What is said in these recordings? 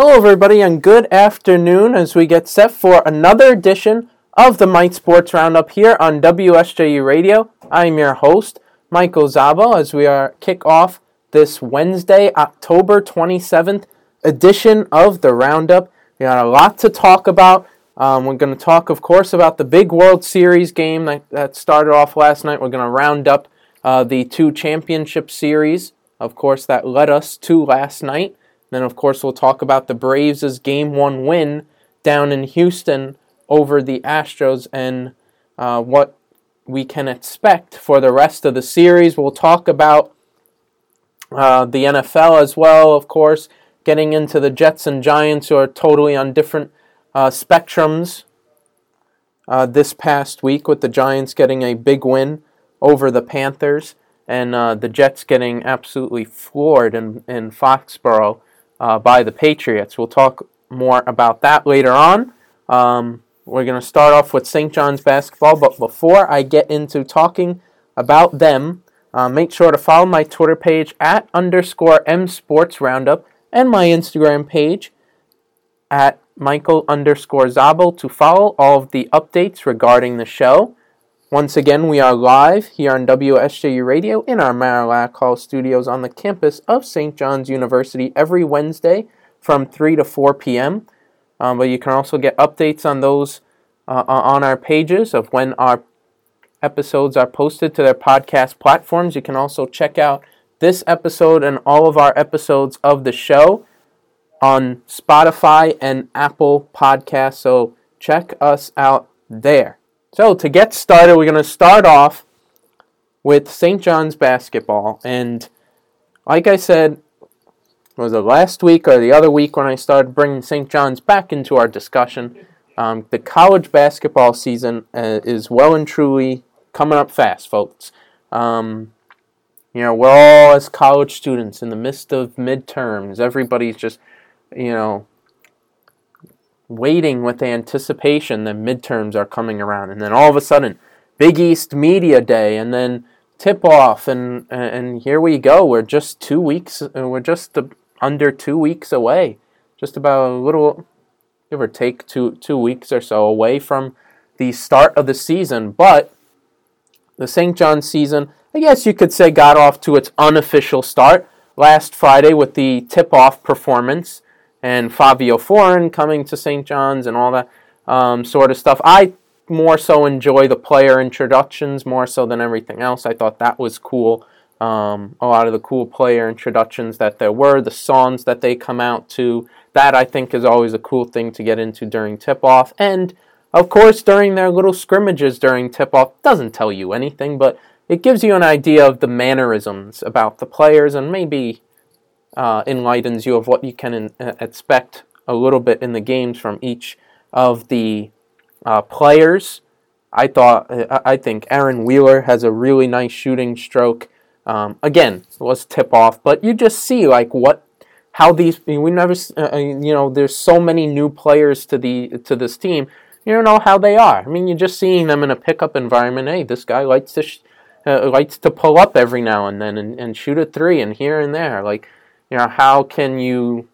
Hello, everybody, and good afternoon as we get set for another edition of the Mite Sports Roundup here on WSJU Radio. I'm your host, Michael Zabo, as we are kick off this Wednesday, October 27th edition of the Roundup. We got a lot to talk about. Um, we're going to talk, of course, about the big World Series game that, that started off last night. We're going to round up uh, the two championship series, of course, that led us to last night. Then, of course, we'll talk about the Braves' game one win down in Houston over the Astros and uh, what we can expect for the rest of the series. We'll talk about uh, the NFL as well, of course, getting into the Jets and Giants, who are totally on different uh, spectrums uh, this past week, with the Giants getting a big win over the Panthers and uh, the Jets getting absolutely floored in, in Foxborough uh, by the Patriots. We'll talk more about that later on. Um, we're going to start off with St. John's basketball, but before I get into talking about them, uh, make sure to follow my Twitter page at underscore M Sports Roundup and my Instagram page at Michael underscore Zabel to follow all of the updates regarding the show. Once again, we are live here on WSJU Radio in our Marillac Hall studios on the campus of St. John's University every Wednesday from 3 to 4 p.m. Um, but you can also get updates on those uh, on our pages of when our episodes are posted to their podcast platforms. You can also check out this episode and all of our episodes of the show on Spotify and Apple Podcasts. So check us out there. So to get started, we're going to start off with St. John's basketball. And like I said, was it last week or the other week when I started bringing St. John's back into our discussion? Um, the college basketball season uh, is well and truly coming up fast, folks. Um, you know, we're all as college students in the midst of midterms. Everybody's just, you know, waiting with anticipation that midterms are coming around, and then all of a sudden, Big East Media Day, and then tip off, and and here we go. We're just two weeks. Uh, we're just under two weeks away. Just about a little, give or take, two two weeks or so away from the start of the season, but the St. John season, I guess you could say, got off to its unofficial start last Friday with the tip off performance and Fabio Foreign coming to St. John's and all that um, sort of stuff. I more so enjoy the player introductions more so than everything else. I thought that was cool. Um, a lot of the cool player introductions that there were, the songs that they come out to, that I think is always a cool thing to get into during tip off. And of course, during their little scrimmages during tip off, doesn't tell you anything, but it gives you an idea of the mannerisms about the players and maybe uh, enlightens you of what you can in, uh, expect a little bit in the games from each of the uh, players. I thought, uh, I think Aaron Wheeler has a really nice shooting stroke. Um, again, was tip off, but you just see like what, how these we never, uh, uh, you know, there's so many new players to the to this team you don't know how they are. I mean, you're just seeing them in a pickup environment. Hey, this guy likes to sh- likes to pull up every now and then and, and shoot a three and here and there. Like, you know, how can you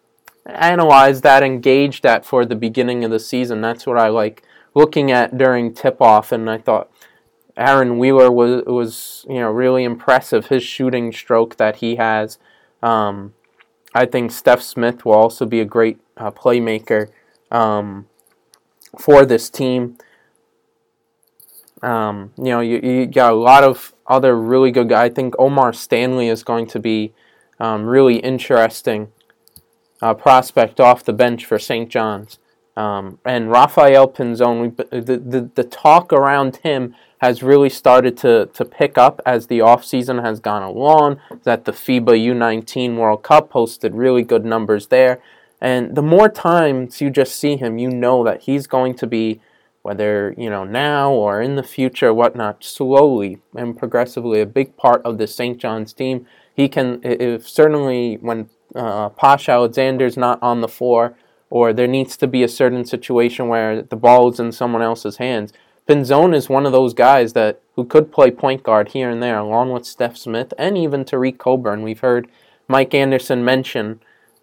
analyze that, engage that for the beginning of the season? That's what I like looking at during tip off. And I thought Aaron Wheeler was was you know really impressive. His shooting stroke that he has. Um, I think Stef Smith will also be a great uh, playmaker. Um, for this team. Um, you know, you, you, got a lot of other really good guys. I think O'Mar Stanley is going to be um, really interesting uh, prospect off the bench for St. John's. Um, and Rafael Pinzon, the, the, the talk around him has really started to, to pick up as the offseason has gone along. That the FIBA U19 World Cup posted really good numbers there. And the more times you just see him, you know that he's going to be, whether you know now or in the future, whatnot, slowly and progressively a big part of the St. John's team. He can, if certainly when uh, Posh Alexander's not on the floor, or there needs to be a certain situation where the ball is in someone else's hands. Pinzon is one of those guys that who could play point guard here and there, along with Stef Smith and even Tareq Coburn. We've heard Mike Anderson mention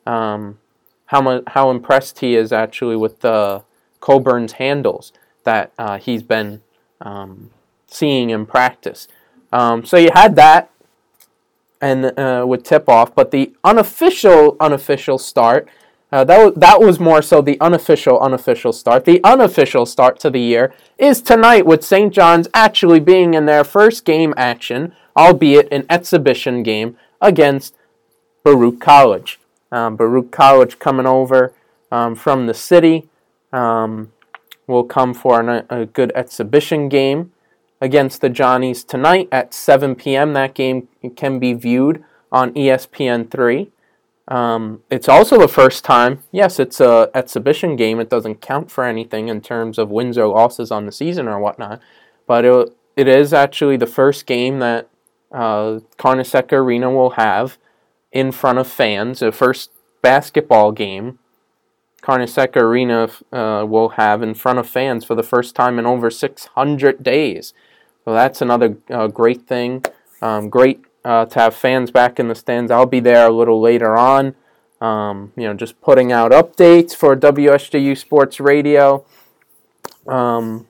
um, how much how impressed he is actually with the Coburn's handles that uh, he's been um, seeing in practice. Um, so you had that, and uh, tip off, but the unofficial unofficial start. Uh, that, was, that was more so the unofficial unofficial start. The unofficial start to the year is tonight with St. John's actually being in their first game action, albeit an exhibition game against Baruch College. Um, Baruch College coming over um, from the city um, will come for an, a good exhibition game against the Johnnies tonight at 7 p.m. That game can be viewed on ESPN3. Um, it's also the first time, yes, it's a exhibition game. It doesn't count for anything in terms of wins or losses on the season or whatnot, but it, it is actually the first game that uh, Arena will have in front of fans. The first basketball game Carnesecca Arena uh, will have in front of fans for the first time in over 600 days. So that's another uh, great thing. Um, great uh, to have fans back in the stands. I'll be there a little later on. Um, you know, just putting out updates for WSJU Sports Radio. Um,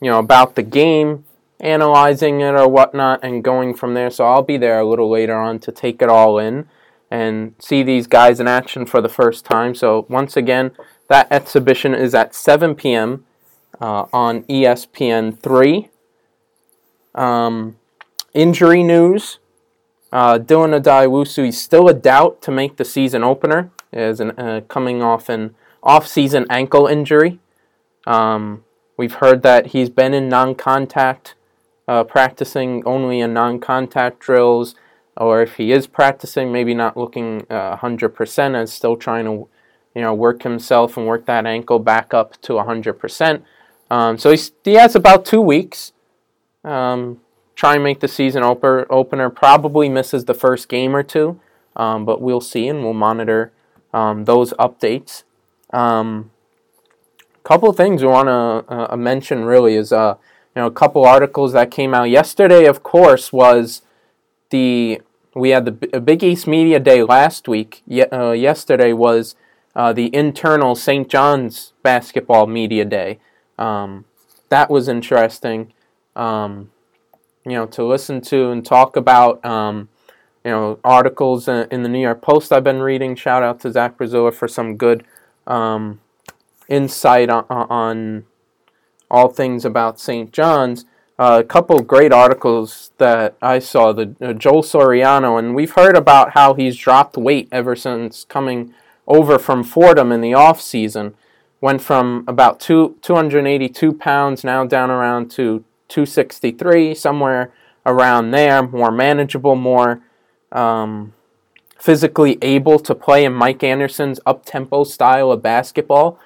you know about the game, analyzing it or whatnot, and going from there. So I'll be there a little later on to take it all in and see these guys in action for the first time. So once again, that exhibition is at 7 p.m. Uh, on ESPN three. Um, injury news. Uh, Dylan Addae-Wusu, he's still a doubt to make the season opener, is an, uh, coming off an off-season ankle injury. Um, we've heard that he's been in non-contact, uh, practicing only in non-contact drills, or if he is practicing, maybe not looking uh, 100% and still trying to, you know, work himself and work that ankle back up to 100%. Um, so he has about two weeks um, try and make the season oper- opener. Probably misses the first game or two, um, but we'll see and we'll monitor um, those updates. A um, couple things we want to uh, mention really is uh, you know a couple articles that came out yesterday. Of course, was the we had the Big East Media Day last week. Ye- uh, yesterday was uh, the internal St. John's Basketball Media Day. Um, that was interesting um, you know, to listen to and talk about, um, you know, articles in the New York Post I've been reading. Shout out to Zach Braziller for some good um, insight on, on, all things about St. John's. Uh, a couple great articles that I saw. The uh, Joel Soriano, and we've heard about how he's dropped weight ever since coming over from Fordham in the off season. Went from about two 282 pounds now down around to 263, somewhere around there, more manageable, more um, physically able to play in Mike Anderson's up tempo style of basketball.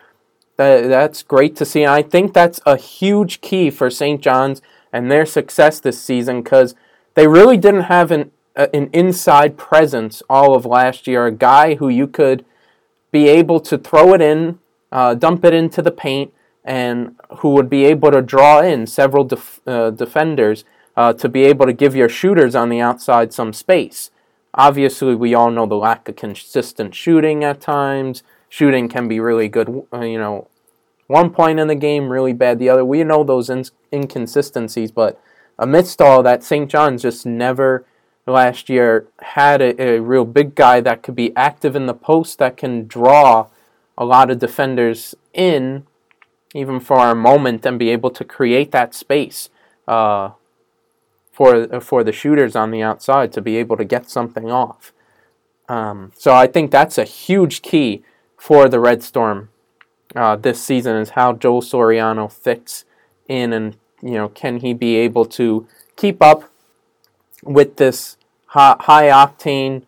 That, that's great to see. And I think that's a huge key for St. John's and their success this season because they really didn't have an, an inside presence all of last year. A guy who you could be able to throw it in, uh, dump it into the paint, and who would be able to draw in several def- uh, defenders uh, to be able to give your shooters on the outside some space. Obviously, we all know the lack of consistent shooting at times. Shooting can be really good, uh, you know, one point in the game, really bad the other. We know those in- inconsistencies, but amidst all that, St. John's just never last year had a, a real big guy that could be active in the post that can draw a lot of defenders in even for a moment, and be able to create that space uh, for for the shooters on the outside to be able to get something off. Um, so I think that's a huge key for the Red Storm uh, this season is how Joel Soriano fits in, and you know, can he be able to keep up with this high, high octane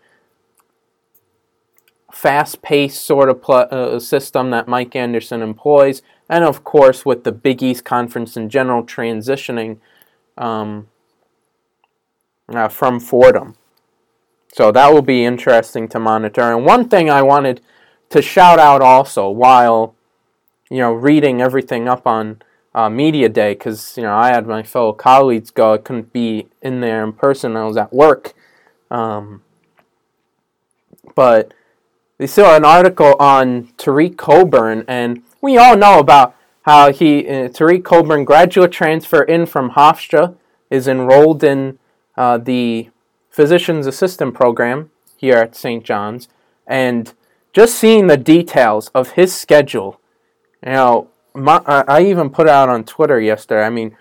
fast paced sort of pl- uh, system that Mike Anderson employs, and of course with the Big East Conference in general transitioning um, uh, from Fordham. So that will be interesting to monitor. And one thing I wanted to shout out also while you know reading everything up on uh, media day because you know I had my fellow colleagues go. I couldn't be in there in person. I was at work, um, but they saw an article on Tareq Coburn, and we all know about how he uh, Tareq Coburn, graduate transfer in from Hofstra, is enrolled in uh, the physician's assistant program here at St. John's, and just seeing the details of his schedule, you know, my, I even put out on Twitter yesterday. I mean,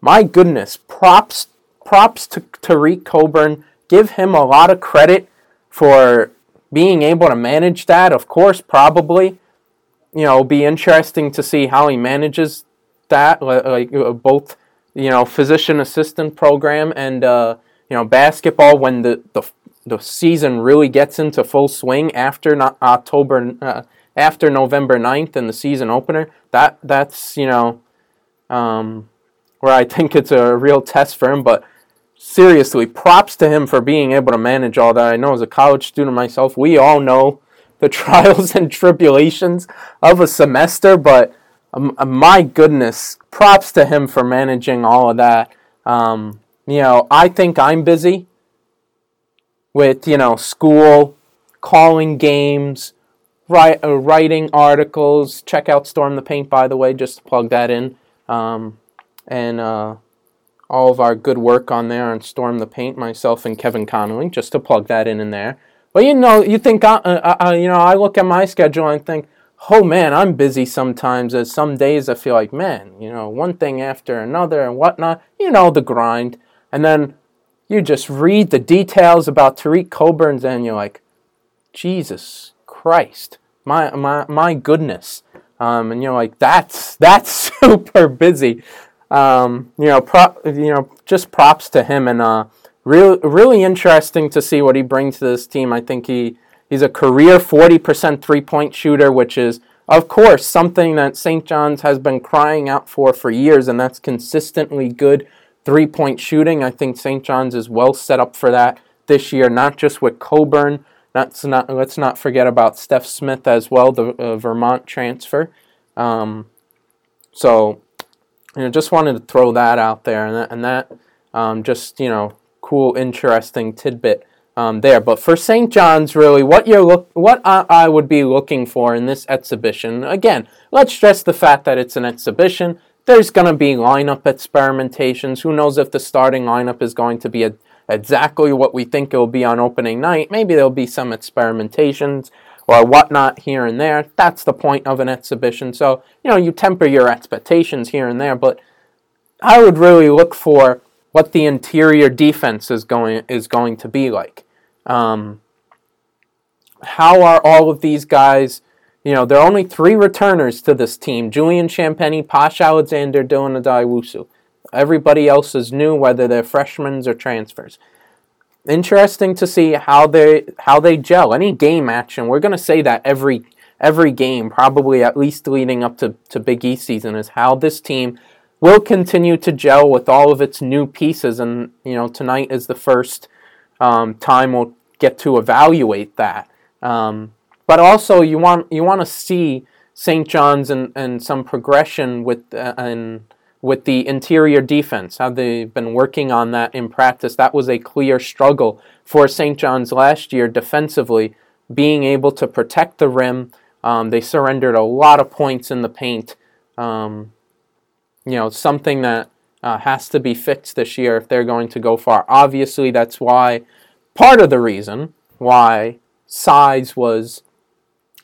my goodness, props props to Tareq Coburn. Give him a lot of credit for being able to manage that. Of course, probably, you know, be interesting to see how he manages that, like uh, both, you know, physician assistant program and uh, you know basketball when the the the season really gets into full swing after October uh, after November 9th and the season opener. That that's you know um, where I think it's a real test for him. But seriously, props to him for being able to manage all that. I know as a college student myself, we all know the trials and tribulations of a semester, but um, uh, my goodness, props to him for managing all of that. Um, you know, I think I'm busy with, you know, school, calling games, write, uh, writing articles. Check out Storm the Paint, by the way, just to plug that in. Um, and uh, all of our good work on there on Storm the Paint, myself and Kevin Connolly, just to plug that in in there. But you know, you think, uh, uh, you know, I look at my schedule and think, oh man, I'm busy sometimes. As some days I feel like, man, you know, one thing after another and whatnot. You know, the grind. And then you just read the details about Tareq Coburn's and you're like, Jesus Christ, my my my goodness. Um, and you're like, that's that's super busy. Um, you know, you know, just props to him and uh, real, really interesting to see what he brings to this team. I think he he's a career 40% three-point shooter, which is of course something that St. John's has been crying out for for years, and that's consistently good three-point shooting. I think St. John's is well set up for that this year, not just with Coburn. Not, not let's not forget about Stef Smith as well, the uh, Vermont transfer. Um, so you know, just wanted to throw that out there, and that, and that um, just you know, cool, interesting tidbit um, there. But for St. John's, really, what you're look, what I, I, would be looking for in this exhibition, again, let's stress the fact that it's an exhibition. There's going to be lineup experimentations. Who knows if the starting lineup is going to be a, exactly what we think it will be on opening night? Maybe there'll be some experimentations or whatnot here and there. That's the point of an exhibition. So, you know, you temper your expectations here and there, but I would really look for what the interior defense is going is going to be like. Um, how are all of these guys? You know, there are only three returners to this team: Julian Champagnie, Posh Alexander, Dylan Addae-Wusu. Everybody else is new, whether they're freshmen or transfers interesting to see how they how they gel. Any game action, we're going to say that every every game, probably at least leading up to, to Big East season, is how this team will continue to gel with all of its new pieces. And you know, tonight is the first um, time we'll get to evaluate that. Um, but also, you want you want to see St. John's and, and some progression with uh, and with the interior defense, how they've been working on that in practice. That was a clear struggle for St. John's last year defensively, being able to protect the rim. Um, they surrendered a lot of points in the paint. Um, you know, something that uh, has to be fixed this year if they're going to go far. Obviously, that's why part of the reason why size was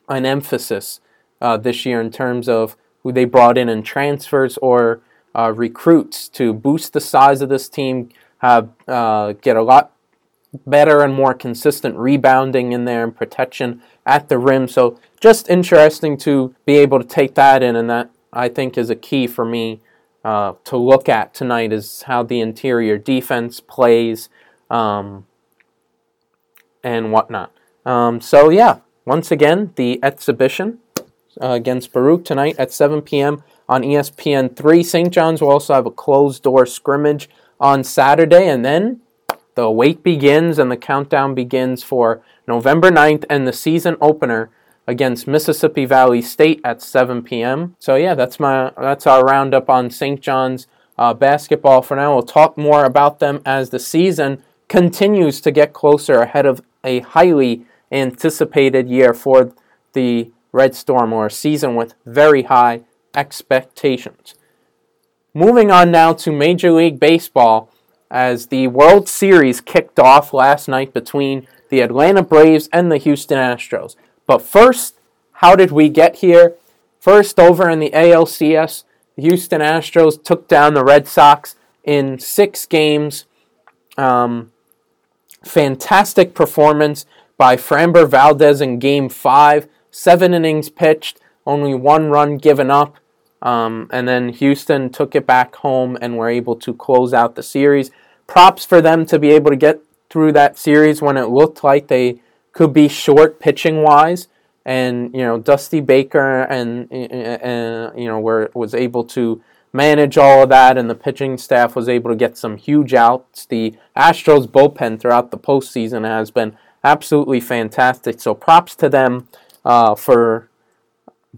an emphasis uh, this year in terms of who they brought in in transfers or uh, recruits to boost the size of this team, have uh, get a lot better and more consistent rebounding in there and protection at the rim. So just interesting to be able to take that in, and that I think is a key for me uh, to look at tonight is how the interior defense plays um, and whatnot. Um, so yeah, once again, the exhibition uh, against Baruch tonight at 7 p.m on ESPN3. St. John's will also have a closed door scrimmage on Saturday, and then the wait begins and the countdown begins for November 9th and the season opener against Mississippi Valley State at 7 p.m. So yeah, that's my that's our roundup on St. John's uh, basketball for now. We'll talk more about them as the season continues to get closer ahead of a highly anticipated year for the Red Storm or a season with very high expectations. Moving on now to Major League Baseball as the World Series kicked off last night between the Atlanta Braves and the Houston Astros. But first, how did we get here? First, over in the ALCS, the Houston Astros took down the Red Sox in six games. Um, fantastic performance by Framber Valdez in game five. Seven innings pitched, only one run given up. Um, and then Houston took it back home and were able to close out the series. Props for them to be able to get through that series when it looked like they could be short pitching wise. And you know, Dusty Baker and, and you know were was able to manage all of that, and the pitching staff was able to get some huge outs. The Astros bullpen throughout the postseason has been absolutely fantastic. So props to them uh, for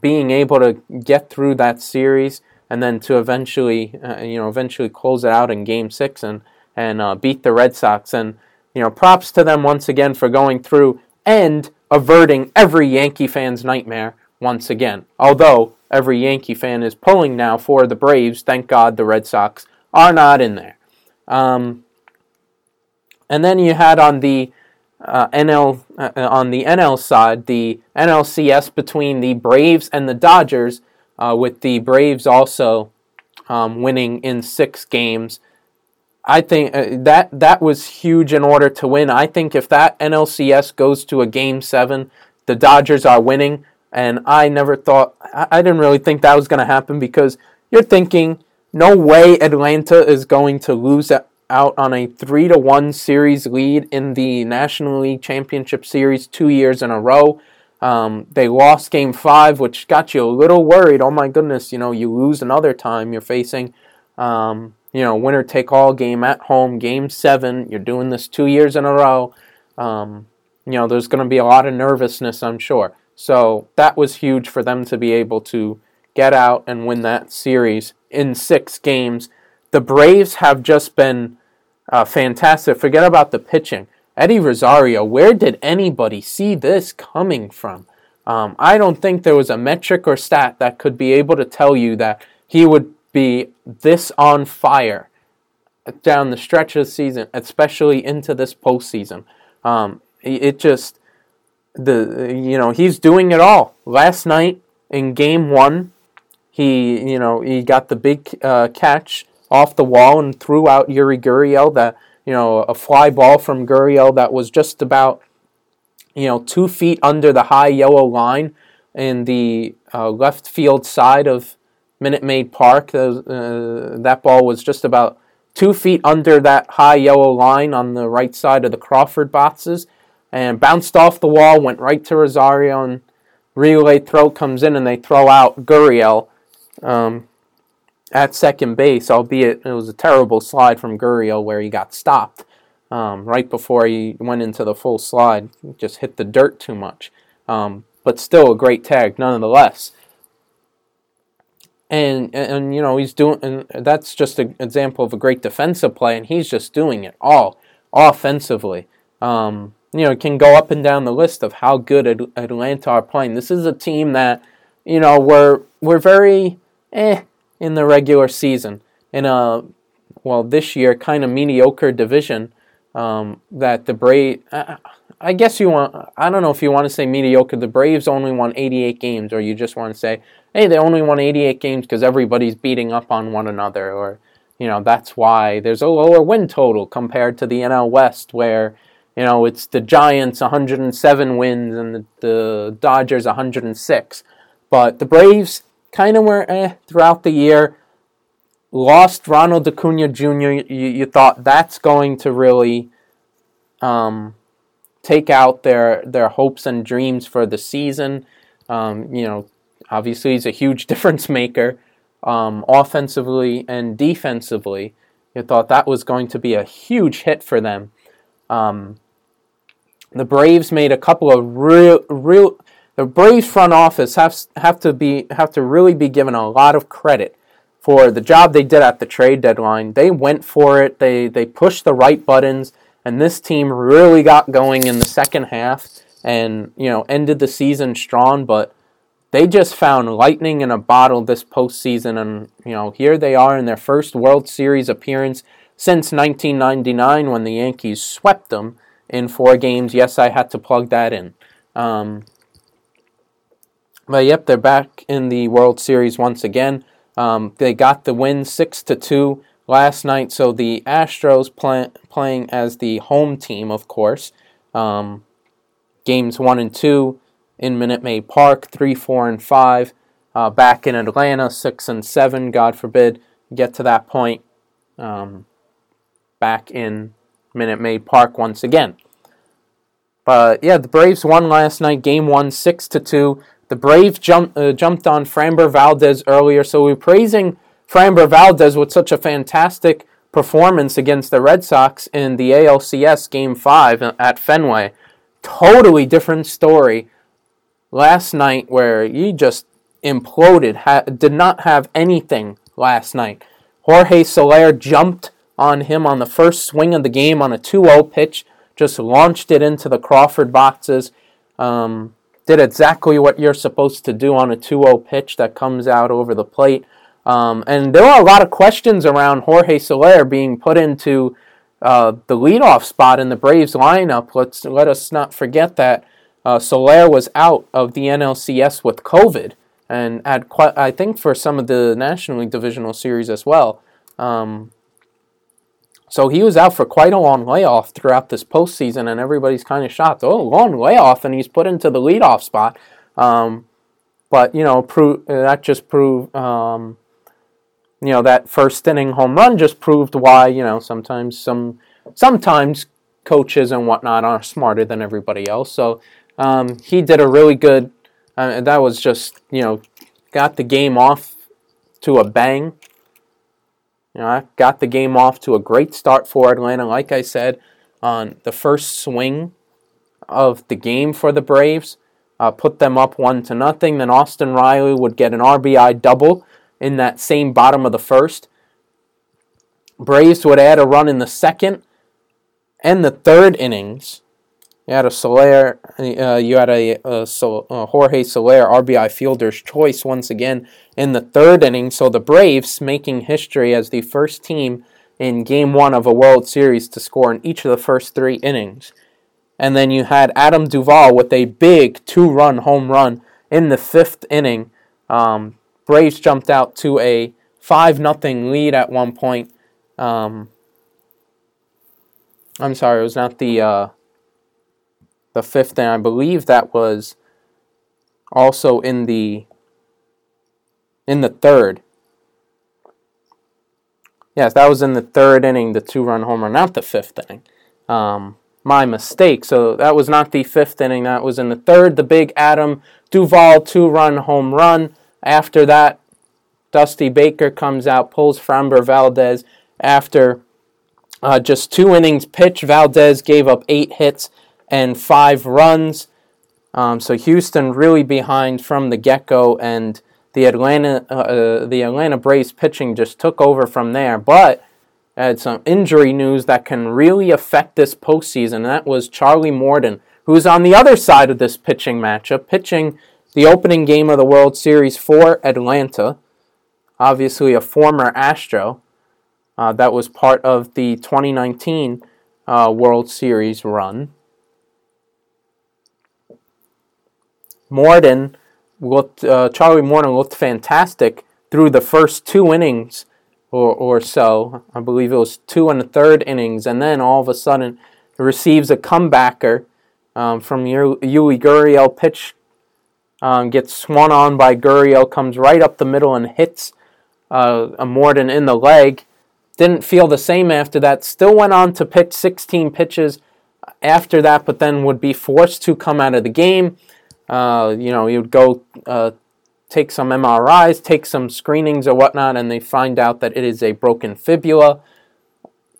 being able to get through that series and then to eventually, uh, you know, eventually close it out in Game Six and and uh, beat the Red Sox. And you know, props to them once again for going through and averting every Yankee fan's nightmare once again. Although every Yankee fan is pulling now for the Braves, thank God the Red Sox are not in there. Um, and then you had on the uh, NL uh, on the NL side, the NLCS between the Braves and the Dodgers, uh, with the Braves also um, winning in six games. I think uh, that that was huge in order to win. I think if that NLCS goes to a game seven, the Dodgers are winning. And I never thought, I, didn't really think that was going to happen because you're thinking, no way Atlanta is going to lose out on a three to one series lead in the National League Championship Series two years in a row. Um, they lost Game Five, which got you a little worried. Oh my goodness, you know you lose another time. You're facing, um, you know, winner take all game at home, Game Seven. You're doing this two years in a row. Um, you know, there's going to be a lot of nervousness, I'm sure. So that was huge for them to be able to get out and win that series in six games the Braves have just been uh, fantastic. Forget about the pitching. Eddie Rosario, where did anybody see this coming from? Um, I don't think there was a metric or stat that could be able to tell you that he would be this on fire down the stretch of the season, especially into this postseason. Um, it just the you know he's doing it all. Last night in Game One, he you know he got the big uh, catch off the wall and threw out Yuli Gurriel that you know a fly ball from Gurriel that was just about you know two feet under the high yellow line in the uh, left field side of Minute Maid Park. Uh, that ball was just about two feet under that high yellow line on the right side of the Crawford boxes and bounced off the wall, went right to Rosario, and relay throw comes in and they throw out Gurriel. Um, at second base, albeit it was a terrible slide from Gurriel where he got stopped um, right before he went into the full slide. He just hit the dirt too much. Um, but still a great tag nonetheless. And, and, you know he's doing and that's just an example of a great defensive play and he's just doing it all offensively um, you know can go up and down the list of how good Atlanta are playing this is a team that you know we're we're very eh in the regular season in a well this year kind of mediocre division um, that the Braves. I, I guess you want. I don't know if you want to say mediocre. The Braves only won 88 games, or you just want to say, hey, they only won 88 games because everybody's beating up on one another, or you know that's why there's a lower win total compared to the NL West, where you know it's the Giants 107 wins and the, the Dodgers 106. But the Braves kind of were eh, throughout the year. Lost Ronald Acuna Jr. You, you thought that's going to really um, take out their their hopes and dreams for the season. Um, you know, obviously he's a huge difference maker um, offensively and defensively. You thought that was going to be a huge hit for them. Um, the Braves made a couple of real, real, the Braves front office has have to be have to really be given a lot of credit for the job they did at the trade deadline. They went for it. They they pushed the right buttons, and this team really got going in the second half. and you know ended the season strong, but they just found lightning in a bottle this postseason, and you know here they are in their first World Series appearance since 1999 when the Yankees swept them in four games. Yes, I had to plug that in. Um, but yep, they're back in the World Series once again. Um, they got the win six to two last night. So the Astros play, playing as the home team, of course. Um, games one and two in Minute Maid Park, three, four, and five. Uh, back in Atlanta, six and seven. God forbid get to that point. Um, back in Minute Maid Park once again. But yeah, the Braves won last night. Game one, six to two. The Braves jumped uh, jumped on Framber Valdez earlier, so we are praising Framber Valdez with such a fantastic performance against the Red Sox in the ALCS Game Five at Fenway. Totally different story last night, where he just imploded. Ha- did not have anything last night. Jorge Soler jumped on him on the first swing of the game on a 2-0 pitch, just launched it into the Crawford boxes. Um, did exactly what you're supposed to do on a 2-0 pitch that comes out over the plate. Um, and there were a lot of questions around Jorge Soler being put into uh, the leadoff spot in the Braves lineup. Let's let us not forget that uh, Soler was out of the NLCS with COVID, and had quite, I think for some of the National League Divisional Series as well. Um, so he was out for quite a long layoff throughout this postseason, and everybody's kind of shocked. Oh, long layoff, and he's put into the leadoff spot. Um, but you know, pro- that just proved, um, you know, that first inning home run just proved why you know sometimes some sometimes coaches and whatnot are smarter than everybody else. So um, he did a really good. Uh, that was just you know got the game off to a bang. You know, got the game off to a great start for Atlanta. Like I said, on the first swing of the game for the Braves, uh, put them up one to nothing. Then Austin Riley would get an RBI double in that same bottom of the first. Braves would add a run in the second and the third innings you had a Soler, uh, you had a, a, a, Jorge Soler RBI fielder's choice once again in the third inning. So the Braves making history as the first team in Game One of a World Series to score in each of the first three innings. And then you had Adam Duvall with a big two-run home run in the fifth inning. Um, Braves jumped out to a five nothing lead at one point. Um, I'm sorry, it was not the. Uh, the fifth, and I believe that was also in the in the third. Yes, that was in the third inning, the two-run homer, not the fifth inning. Um, my mistake. So that was not the fifth inning. That was in the third. The big Adam Duvall two-run home run. After that, Dusty Baker comes out, pulls Framber Valdez. After uh, just two innings pitch, Valdez gave up eight hits and five runs. Um, so Houston really behind from the get go, and the Atlanta uh, uh, the Atlanta Braves pitching just took over from there. But had some injury news that can really affect this postseason. And that was Charlie Morton, who's on the other side of this pitching matchup, pitching the opening game of the World Series for Atlanta. Obviously, a former Astro uh, that was part of the 2019 uh, World Series run. Morton looked, uh, Charlie Morton looked fantastic through the first two innings or, or so. I believe it was two and a third innings, and then all of a sudden receives a comebacker um, from Yuli Gurriel. Pitch um, gets swung on by Gurriel, comes right up the middle and hits uh, a Morton in the leg. Didn't feel the same after that. Still went on to pitch 16 pitches after that, but then would be forced to come out of the game. Uh, you know, you would go uh, take some MRIs, take some screenings or whatnot, and they find out that it is a broken fibula.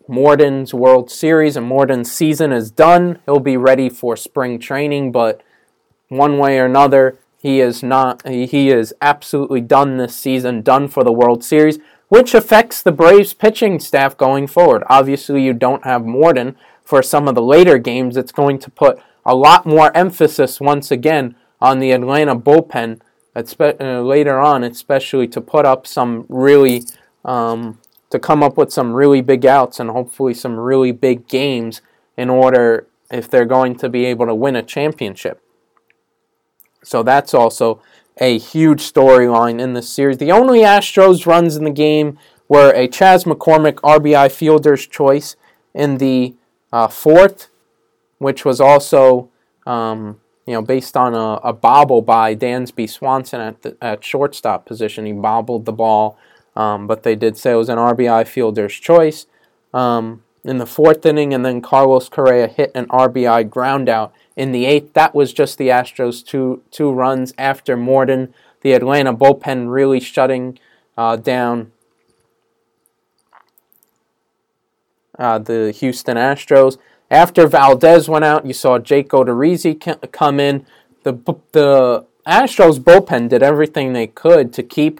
Morton's World Series and Morton's season is done. He'll be ready for spring training, but one way or another, he is not. He is absolutely done this season, done for the World Series, which affects the Braves pitching staff going forward. Obviously, you don't have Morton for some of the later games. It's going to put a lot more emphasis once again on the Atlanta bullpen uh, later on, especially to put up some really, um, to come up with some really big outs and hopefully some really big games in order if they're going to be able to win a championship. So that's also a huge storyline in this series. The only Astros runs in the game were a Chas McCormick RBI fielder's choice in the uh, fourth, which was also um, you know based on a, a, bobble by Dansby Swanson at the at shortstop position. He bobbled the ball, um, but they did say it was an RBI fielder's choice um, in the fourth inning, and then Carlos Correa hit an RBI groundout in the eighth. That was just the Astros' two two runs after Morton. The Atlanta bullpen really shutting uh, down uh, the Houston Astros. After Valdez went out, you saw Jake Odorizzi come in. The the Astros bullpen did everything they could to keep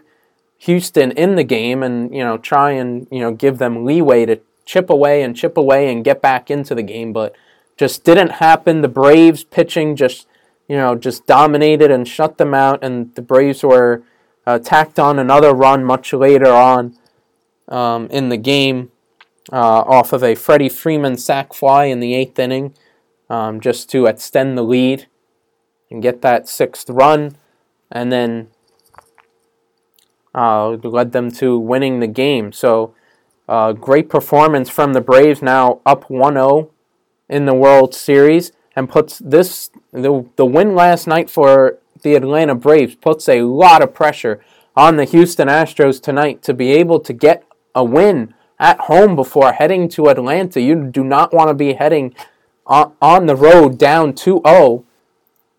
Houston in the game and you know try and you know give them leeway to chip away and chip away and get back into the game, but just didn't happen. The Braves pitching just you know just dominated and shut them out, and the Braves were uh, tacked on another run much later on um, in the game uh, off of a Freddie Freeman sac fly in the eighth inning, um, just to extend the lead and get that sixth run, and then uh, led them to winning the game. So. Uh, great performance from the Braves now up 1 0 in the World Series and puts this the, the win last night for the Atlanta Braves puts a lot of pressure on the Houston Astros tonight to be able to get a win at home before heading to Atlanta. You do not want to be heading on, the road down 2-0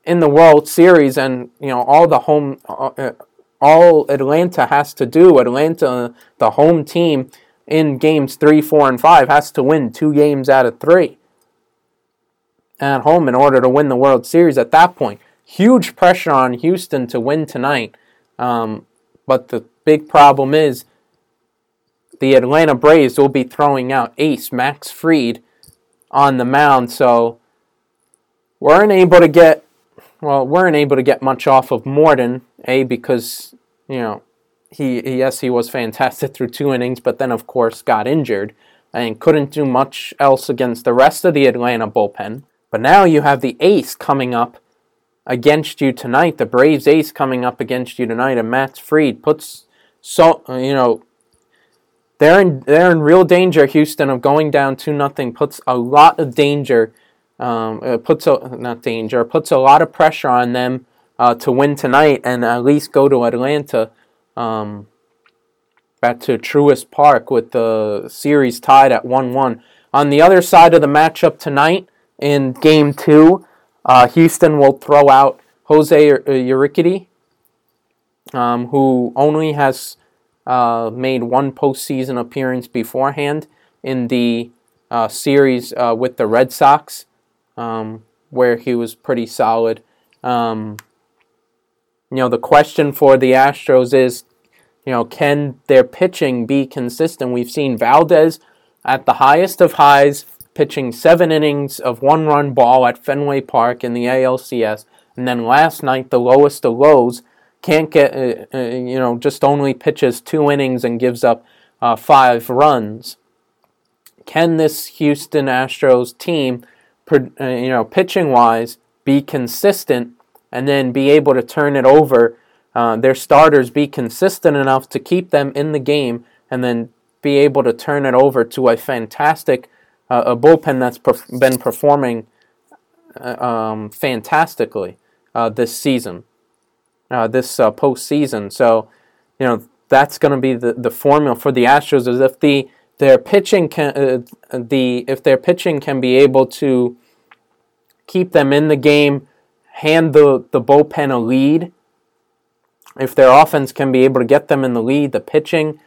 in the World Series and you know all the home uh, all Atlanta has to do Atlanta the home team in games 3, 4 and 5 has to win 2 games out of 3 at home in order to win the World Series at that point. Huge pressure on Houston to win tonight. Um, but the big problem is the Atlanta Braves will be throwing out ace Max Fried on the mound. So weren't able to get well, weren't able to get much off of Morton, A, because, you know, he yes, he was fantastic through two innings, but then of course got injured and couldn't do much else against the rest of the Atlanta bullpen. But now you have the ace coming up against you tonight. The Braves ace coming up against you tonight, and Max Fried puts so you know they're in they're in real danger. Houston of going down two nothing puts a lot of danger. Um, uh, puts a not danger puts a lot of pressure on them uh, to win tonight and at least go to Atlanta. Um, back to Truist Park with the series tied at 1 1. On the other side of the matchup tonight, in game two, uh, Houston will throw out Jose Urquidy, um, who only has uh, made one postseason appearance beforehand in the uh, series uh, with the Red Sox, um, where he was pretty solid. Um, you know, the question for the Astros is, you know, can their pitching be consistent? We've seen Valdez at the highest of highs pitching seven innings of one run ball at Fenway Park in the ALCS. And then last night, the lowest of lows, can't get, uh, uh, you know, just only pitches two innings and gives up uh, five runs. Can this Houston Astros team, uh, you know, pitching wise, be consistent and then be able to turn it over? Uh, their starters be consistent enough to keep them in the game and then be able to turn it over to a fantastic uh, a bullpen that's perf- been performing um, fantastically this season, uh, this uh, postseason. So, you know, that's going to be the, the formula for the Astros is if the their pitching can uh, the if their pitching can be able to keep them in the game, hand the, the bullpen a lead. If their offense can be able to get them in the lead, the pitching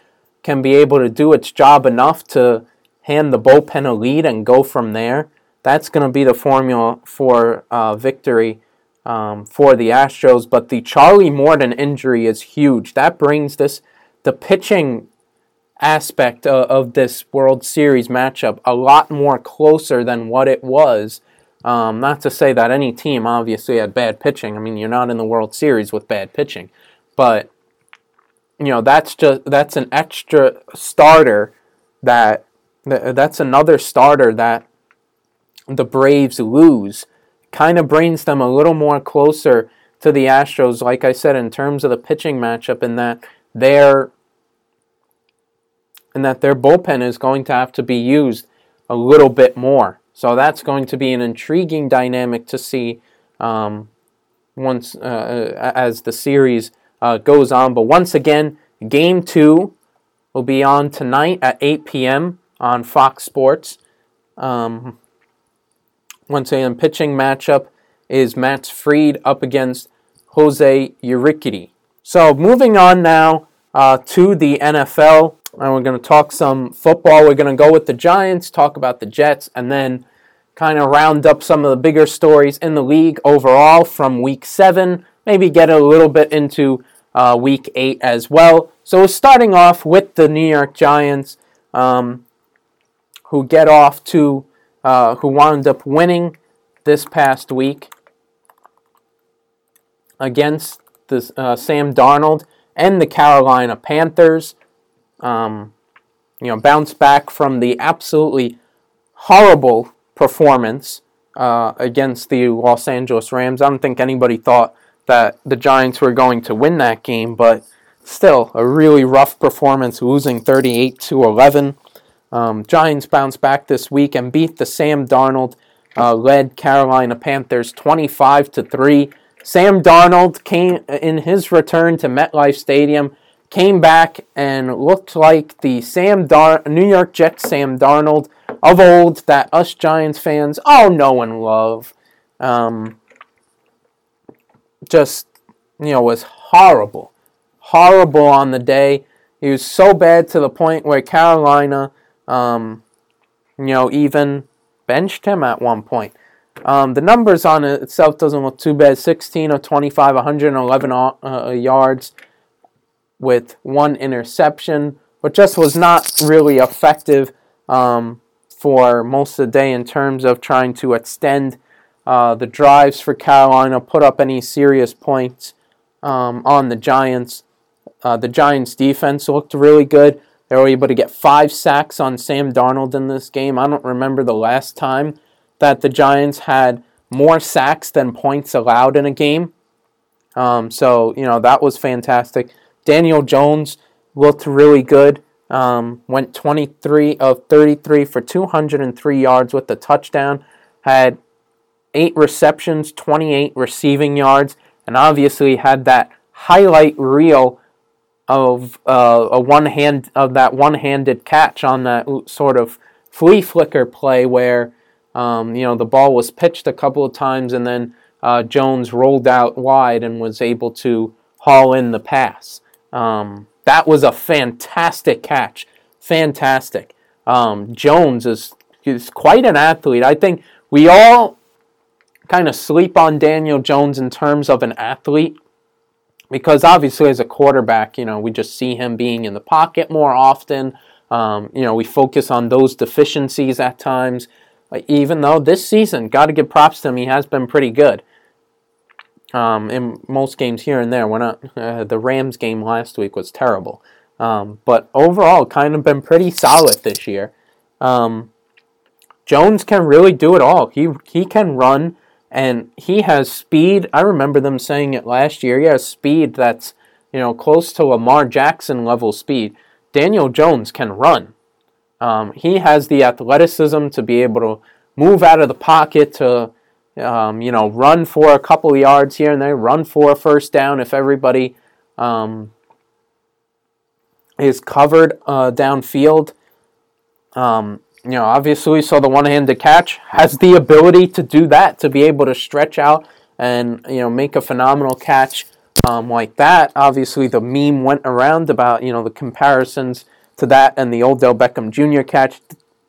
can be able to do its job enough to hand the bullpen a lead and go from there. That's going to be the formula for uh, victory um, for the Astros. But the Charlie Morton injury is huge. That brings this the pitching aspect of, of this World Series matchup a lot more closer than what it was Um, not to say that any team obviously had bad pitching. I mean, you're not in the World Series with bad pitching, but you know that's just that's an extra starter that that's another starter that the Braves lose. Kind of brings them a little more closer to the Astros, like I said, in terms of the pitching matchup, in that their and that their bullpen is going to have to be used a little bit more. So that's going to be an intriguing dynamic to see um, once uh, as the series uh, goes on. But once again, Game two will be on tonight at 8 p.m. on Fox Sports. Um, once again, pitching matchup is Max Fried up against Jose Urquidy. So moving on now uh, to the NFL, and we're going to talk some football. We're going to go with the Giants, talk about the Jets, and then kind of round up some of the bigger stories in the league overall from Week Seven. Maybe get a little bit into uh, Week Eight as well. So starting off with the New York Giants, um, who get off to uh, who wound up winning this past week against the uh, Sam Darnold and the Carolina Panthers. Um, you know, bounce back from the absolutely horrible performance uh, against the Los Angeles Rams. I don't think anybody thought that the Giants were going to win that game, but still a really rough performance, losing 38 to 11. Um, Giants bounced back this week and beat the Sam Darnold uh, led Carolina Panthers 25 to 3. Sam Darnold came in his return to MetLife Stadium, came back and looked like the Sam Dar- New York Jets Sam Darnold of old that us Giants fans all know and love. Um, just you know was horrible, horrible on the day. He was so bad to the point where Carolina, um, you know, even benched him at one point. Um, the numbers on it itself doesn't look too bad. 16 of 25, 111 uh, uh, yards with one interception, but just was not really effective um, for most of the day in terms of trying to extend uh, the drives for Carolina, put up any serious points um, on the Giants. Uh, the Giants' defense looked really good. They were able to get five sacks on Sam Darnold in this game. I don't remember the last time that the Giants had more sacks than points allowed in a game. Um, so, you know, that was fantastic. Daniel Jones looked really good. Um, went 23 of 33 for 203 yards with the touchdown. Had eight receptions, 28 receiving yards, and obviously had that highlight reel of uh, a one hand of that one-handed catch on that sort of flea flicker play where um, you know, the ball was pitched a couple of times, and then uh, Jones rolled out wide and was able to haul in the pass. Um, that was a fantastic catch. Fantastic. Um, Jones is, is quite an athlete. I think we all kind of sleep on Daniel Jones in terms of an athlete because obviously as a quarterback, you know, we just see him being in the pocket more often. Um, you know, we focus on those deficiencies at times even though this season, got to give props to him, he has been pretty good. Um, in most games here and there, we're not. Uh, the Rams game last week was terrible, um, but overall, kind of been pretty solid this year. Um, Jones can really do it all. He he can run and he has speed. I remember them saying it last year. He has speed that's you know close to Lamar Jackson level speed. Daniel Jones can run. Um, he has the athleticism to be able to move out of the pocket to, um, you know, run for a couple yards here and there, run for a first down if everybody um, is covered uh, downfield. Um, you know, obviously, so the one-handed catch has the ability to do that, to be able to stretch out and you know make a phenomenal catch um, like that. Obviously, the meme went around about you know the comparisons to that and the Odell Beckham Jr. catch,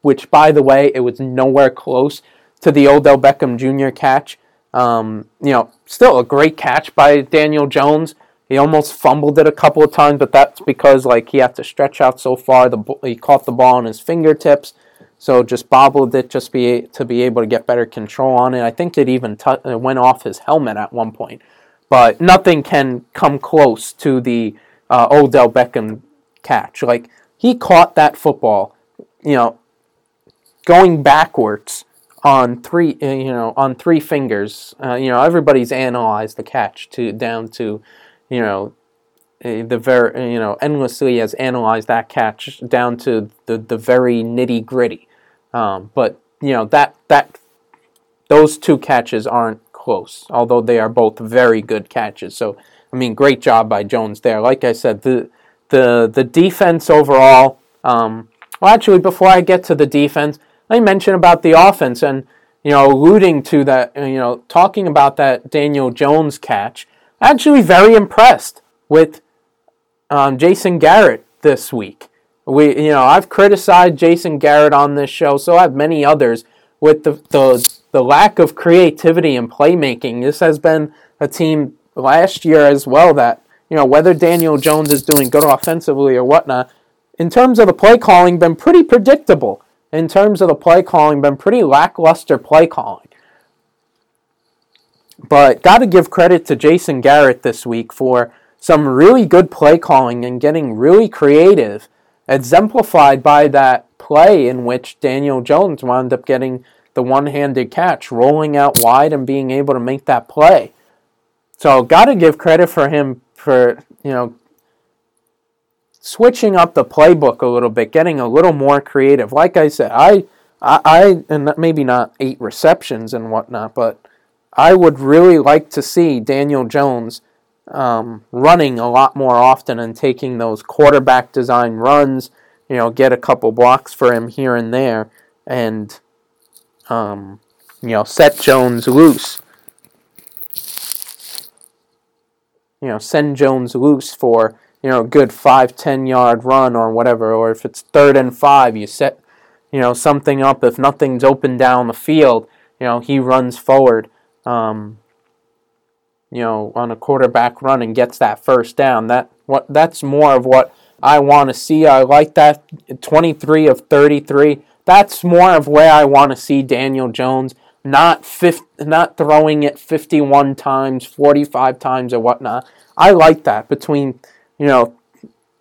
which, by the way, it was nowhere close to the Odell Beckham Jr. catch. Um, you know, still a great catch by Daniel Jones. He almost fumbled it a couple of times, but that's because like he had to stretch out so far. The he caught the ball on his fingertips. So just bobbled it just be to be able to get better control on it. I think it even t- it went off his helmet at one point, but nothing can come close to the uh, Odell Beckham catch. Like he caught that football, you know, going backwards on three, uh, you know, on three fingers. Uh, you know, everybody's analyzed the catch to down to, you know, the very, you know, endlessly has analyzed that catch down to the the very nitty gritty. Um, but you know that that those two catches aren't close, although they are both very good catches. So I mean, great job by Jones there. Like I said, the the the defense overall. Um, well, actually, before I get to the defense, let me mention about the offense and you know, alluding to that, you know, talking about that Daniel Jones catch. Actually, very impressed with um, Jason Garrett this week. We, you know, I've criticized Jason Garrett on this show, so have many others with the, the the lack of creativity and playmaking. This has been a team last year as well that you know whether Daniel Jones is doing good offensively or whatnot. In terms of the play calling, been pretty predictable. In terms of the play calling, been pretty lackluster play calling. But got to give credit to Jason Garrett this week for some really good play calling and getting really creative, exemplified by that play in which Daniel Jones wound up getting the one handed catch, rolling out wide and being able to make that play. So, got to give credit for him for, you know, switching up the playbook a little bit, getting a little more creative. Like I said, I, I, I and maybe not eight receptions and whatnot, but I would really like to see Daniel Jones um, running a lot more often and taking those quarterback design runs. You know, get a couple blocks for him here and there, and um, you know, set Jones loose. You know, send Jones loose for you know a good five ten yard run or whatever. Or if it's third and five, you set you know something up. If nothing's open down the field, you know he runs forward. Um, you know, on a quarterback run and gets that first down. That what that's more of what I want to see. I like that 23 of 33. That's more of where I want to see Daniel Jones, not 50, not throwing it 51 times, 45 times or whatnot. I like that between, you know,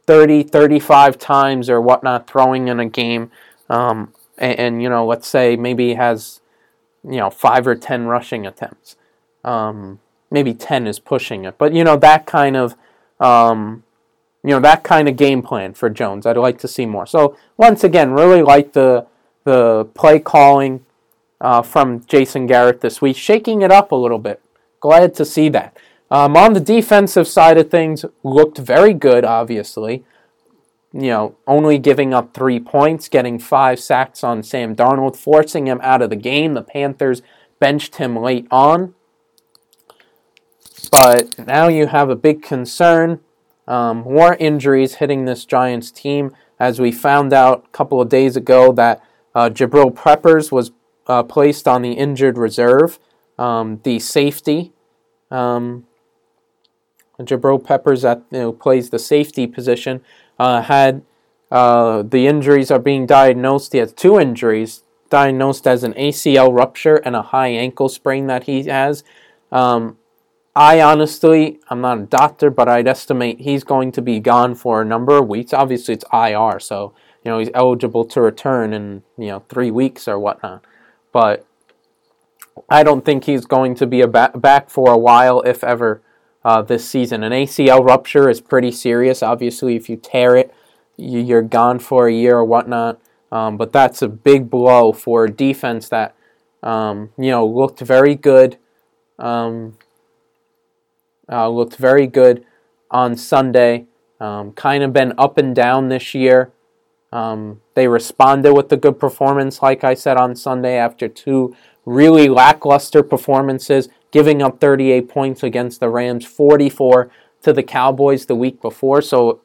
30, 35 times or whatnot throwing in a game. Um, and, and, you know, let's say maybe he has, you know, five or 10 rushing attempts. Um, maybe 10 is pushing it. But, you know, that kind of, um, you know, that kind of game plan for Jones. I'd like to see more. So, once again, really like the, the play calling uh, from Jason Garrett this week, shaking it up a little bit. Glad to see that. Um, on the defensive side of things, looked very good, obviously. You know, only giving up three points, getting five sacks on Sam Darnold, forcing him out of the game. The Panthers benched him late on. But now you have a big concern. Um, more injuries hitting this Giants team, as we found out a couple of days ago that uh, Jabril Peppers was uh, placed on the injured reserve. Um, the safety, um, Jabril Peppers, that you know, plays the safety position, uh, had uh, the injuries are being diagnosed. He has two injuries diagnosed as an ACL rupture and a high ankle sprain that he has. Um, I honestly, I'm not a doctor, but I'd estimate he's going to be gone for a number of weeks. Obviously, it's IR, so you know he's eligible to return in you know three weeks or whatnot. But I don't think he's going to be ba- back for a while, if ever, uh, this season. An ACL rupture is pretty serious. Obviously, if you tear it, you're gone for a year or whatnot. Um, but that's a big blow for a defense that um, you know looked very good. Um, uh, looked very good on Sunday. Um, kind of been up and down this year. Um, they responded with a good performance, like I said on Sunday, after two really lackluster performances, giving up 38 points against the Rams, 44 to the Cowboys the week before. So,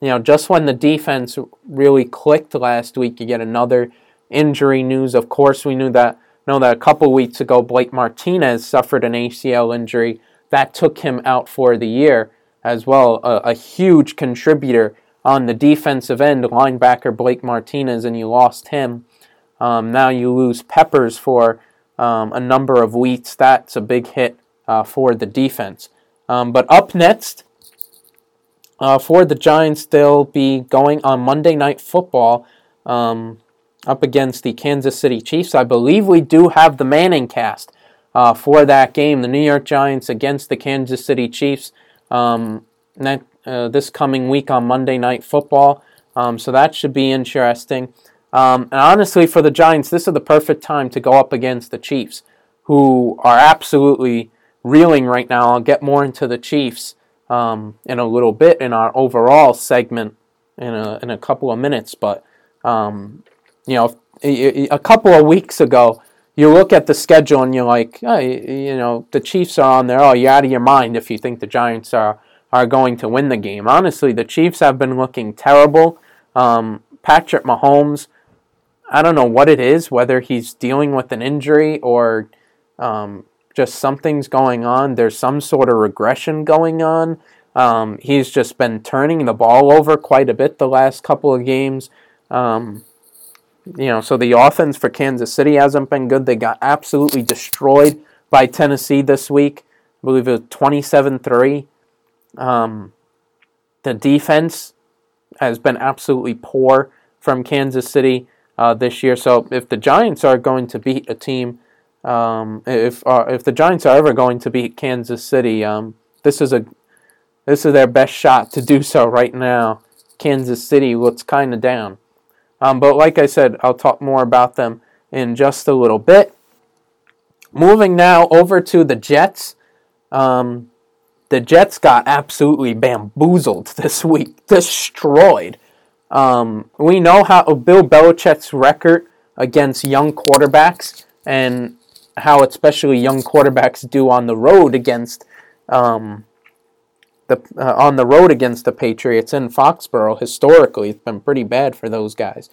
you know, just when the defense really clicked last week, you get another injury news. Of course, we knew that know that a couple weeks ago Blake Martinez suffered an ACL injury that took him out for the year as well. A, a huge contributor on the defensive end, linebacker Blake Martinez, and you lost him. Um, now you lose Peppers for um, a number of weeks. That's a big hit uh, for the defense. Um, but up next uh, for the Giants, they'll be going on Monday Night Football um, up against the Kansas City Chiefs. I believe we do have the Manning cast uh, for that game. The New York Giants against the Kansas City Chiefs um, next, uh, this coming week on Monday Night Football. Um, so that should be interesting. Um, and honestly, for the Giants, this is the perfect time to go up against the Chiefs, who are absolutely reeling right now. I'll get more into the Chiefs um, in a little bit in our overall segment in a, in a couple of minutes. But, um, you know, a couple of weeks ago, you look at the schedule and you're like, oh, you know, the Chiefs are on there. Oh, you're out of your mind if you think the Giants are, are going to win the game. Honestly, the Chiefs have been looking terrible. Um, Patrick Mahomes, I don't know what it is, whether he's dealing with an injury or um, just something's going on. There's some sort of regression going on. Um, he's just been turning the ball over quite a bit the last couple of games. Um, you know, so the offense for Kansas City hasn't been good. They got absolutely destroyed by Tennessee this week. I believe it was 27 3. Um, the defense has been absolutely poor from Kansas City uh, this year. So if the Giants are going to beat a team um, if uh, if the Giants are ever going to beat Kansas City, um, this is a this is their best shot to do so right now. Kansas City looks kind of down, um, but like I said, I'll talk more about them in just a little bit. Moving now over to the Jets. Um, the Jets got absolutely bamboozled this week, destroyed. Um, we know how Bill Belichick's record against young quarterbacks, and how especially young quarterbacks do on the road against um, the uh, on the road against the Patriots in Foxborough. Historically, it's been pretty bad for those guys.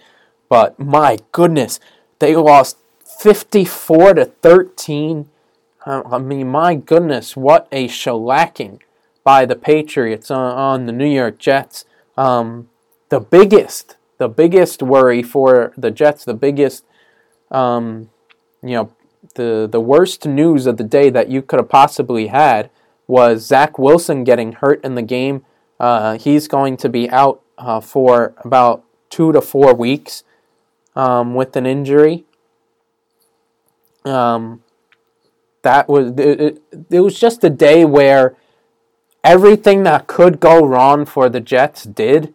But my goodness, they lost fifty-four to thirteen. I mean, my goodness, what a shellacking by the Patriots on, on the New York Jets. Um, the biggest, the biggest worry for the Jets, the biggest, um, you know, the the worst news of the day that you could have possibly had was Zach Wilson getting hurt in the game. Uh, he's going to be out uh, for about two to four weeks um, with an injury. Um, that was it, it, it was just a day where everything that could go wrong for the Jets did.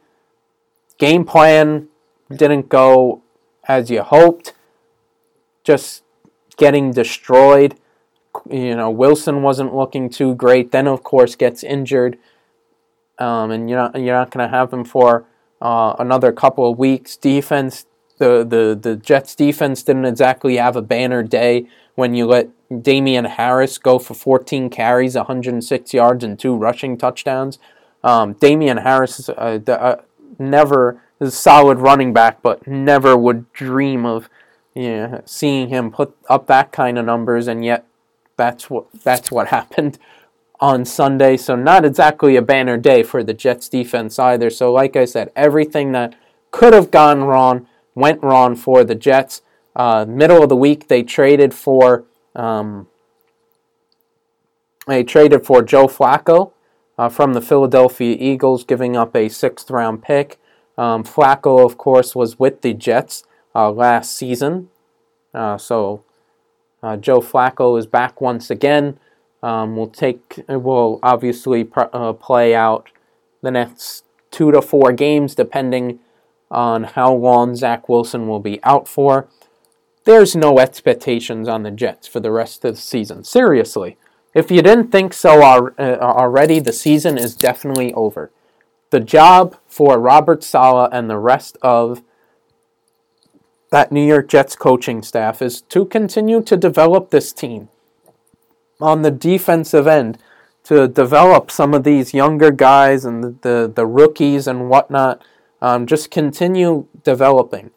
Game plan didn't go as you hoped. Just getting destroyed. You know, Wilson wasn't looking too great. Then, of course, gets injured, um, and you're not you're not going to have him for uh, another couple of weeks. Defense, the the the Jets defense didn't exactly have a banner day when you let Damien Harris go for 14 carries, 106 yards, and two rushing touchdowns. Um, Damien Harris is uh, uh, never is a solid running back, but never would dream of yeah, seeing him put up that kind of numbers, and yet that's what that's what happened on Sunday. So not exactly a banner day for the Jets defense either. So like I said, everything that could have gone wrong went wrong for the Jets. Uh, middle of the week, they traded for um, they traded for Joe Flacco uh, from the Philadelphia Eagles, giving up a sixth round pick. Um, Flacco, of course, was with the Jets uh, last season. Uh, so uh, Joe Flacco is back once again. Um, will take will obviously pr- uh, play out the next two to four games, depending on how long Zach Wilson will be out for. There's no expectations on the Jets for the rest of the season. Seriously, if you didn't think so uh, already, the season is definitely over. The job for Robert Saleh and the rest of that New York Jets coaching staff is to continue to develop this team on the defensive end, to develop some of these younger guys and the, the, the rookies and whatnot. Um, just continue developing.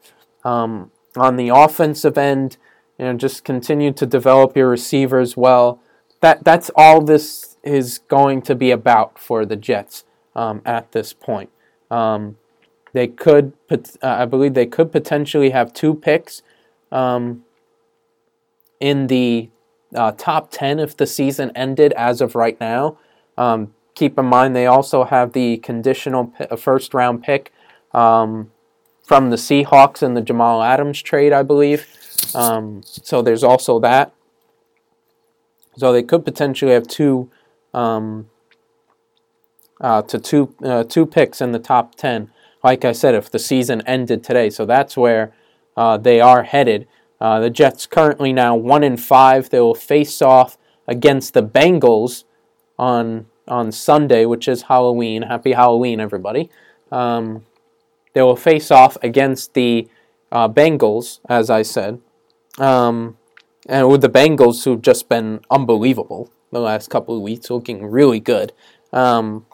Um, on the offensive end, you know, just continue to develop your receivers well. That that's all this is going to be about for the Jets um, at this point. Um, they could, uh, I believe, they could potentially have two picks um, in the uh, top 10 if the season ended as of right now. Um, keep in mind they also have the conditional p- first round pick um, from the Seahawks in the Jamal Adams trade, I believe. Um, so there's also that. So they could potentially have two um, uh, to two uh, two picks in the top ten. Like I said, if the season ended today, so that's where uh, they are headed. Uh, the Jets currently now one in five. They will face off against the Bengals on on Sunday, which is Halloween. Happy Halloween, everybody! Um, they will face off against the uh, Bengals, as I said, um, and with the Bengals who've just been unbelievable the last couple of weeks, looking really good. Um,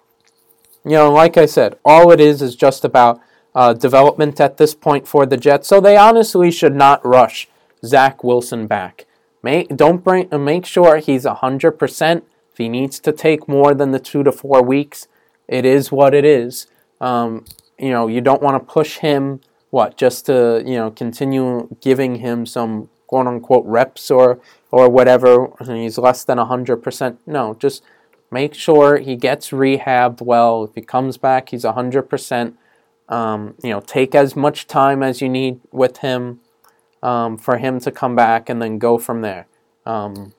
you know, like I said, all it is is just about uh, development at this point for the Jets. So they honestly should not rush Zach Wilson back. Make don't bring make sure he's hundred percent. If he needs to take more than the two to four weeks, it is what it is. Um, you know, you don't want to push him. What just to you know continue giving him some quote unquote reps or or whatever. He's less than hundred percent. No, just make sure he gets rehabbed well. If he comes back, he's 100%. Um, you know, take as much time as you need with him um, for him to come back and then go from there. Um,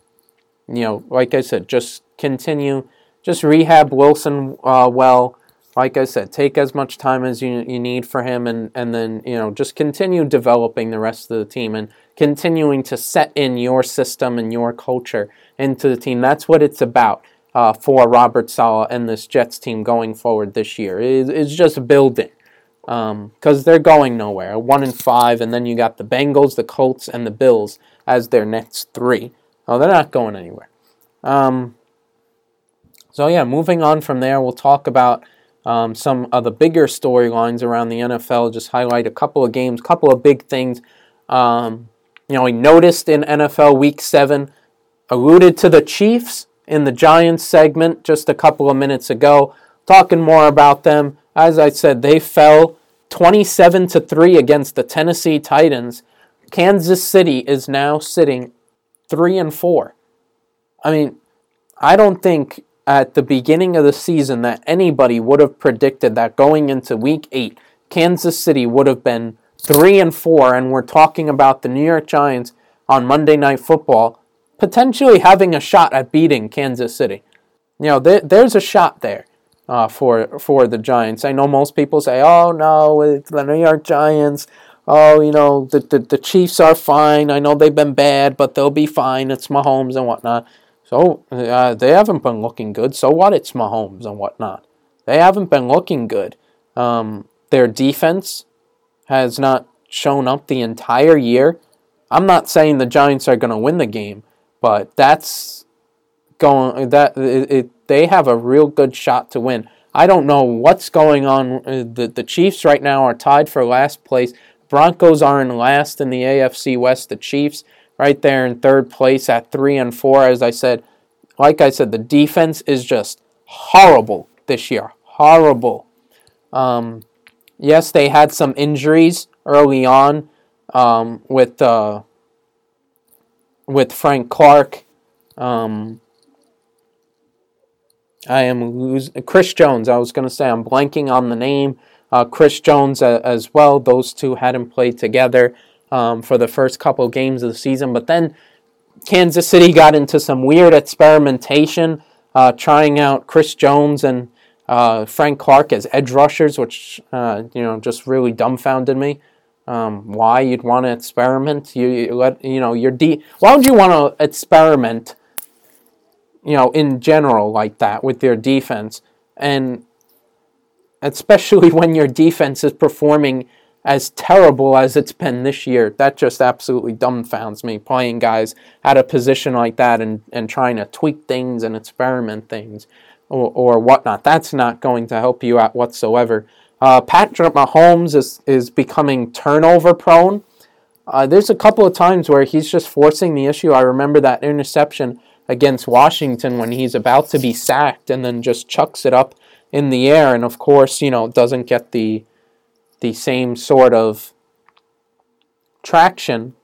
you know, like I said, just continue, just rehab Wilson uh, well. Like I said, take as much time as you, you need for him and, and then, you know, just continue developing the rest of the team and continuing to set in your system and your culture into the team. That's what it's about uh, for Robert Saleh and this Jets team going forward this year. It, it's just building because um, they're going nowhere. One and five, and then you got the Bengals, the Colts, and the Bills as their next three. Oh, they're not going anywhere. Um, so yeah, moving on from there, we'll talk about um, some of the bigger storylines around the NFL. Just highlight a couple of games, couple of big things. Um, you know, we noticed in NFL Week Seven, alluded to the Chiefs in the Giants segment just a couple of minutes ago, talking more about them. As I said, they fell 27 to 3 against the Tennessee Titans. Kansas City is now sitting 3 and 4. I mean, I don't think at the beginning of the season that anybody would have predicted that going into week 8 Kansas City would have been 3 and 4 and we're talking about the New York Giants on Monday Night Football potentially having a shot at beating Kansas City. You know, there, there's a shot there uh, for for the Giants. I know most people say, "Oh no, it's the New York Giants." Oh, you know, the, the, the Chiefs are fine. I know they've been bad, but they'll be fine. It's Mahomes and whatnot. So uh, they haven't been looking good. So what? It's Mahomes and whatnot. They haven't been looking good. Um, their defense has not shown up the entire year. I'm not saying the Giants are going to win the game, but that's going that it, it, they have a real good shot to win. I don't know what's going on. Uh, the the Chiefs right now are tied for last place. Broncos are in last in the AFC West. The Chiefs right there in third place at three and four. As I said, like I said, the defense is just horrible this year. Horrible. Um, yes, they had some injuries early on um, with uh, with Frank Clark. Um, I am losing Chris Jones. I was going to say I'm blanking on the name. Uh, Chris Jones uh, as well. Those two hadn't played together um, for the first couple games of the season, but then Kansas City got into some weird experimentation, uh, trying out Chris Jones and uh, Frank Clark as edge rushers, which uh, you know just really dumbfounded me um, why you'd want to experiment. You, you let you know your de- Why would you want to experiment? You know, in general, like that with your defense, and especially when your defense is performing as terrible as it's been this year. That just absolutely dumbfounds me. Playing guys at a position like that and, and trying to tweak things and experiment things or, or whatnot. That's not going to help you out whatsoever. Uh, Patrick Mahomes is, is becoming turnover prone. Uh, there's a couple of times where he's just forcing the issue. I remember that interception against Washington when he's about to be sacked and then just chucks it up in the air, and of course, you know, doesn't get the the same sort of traction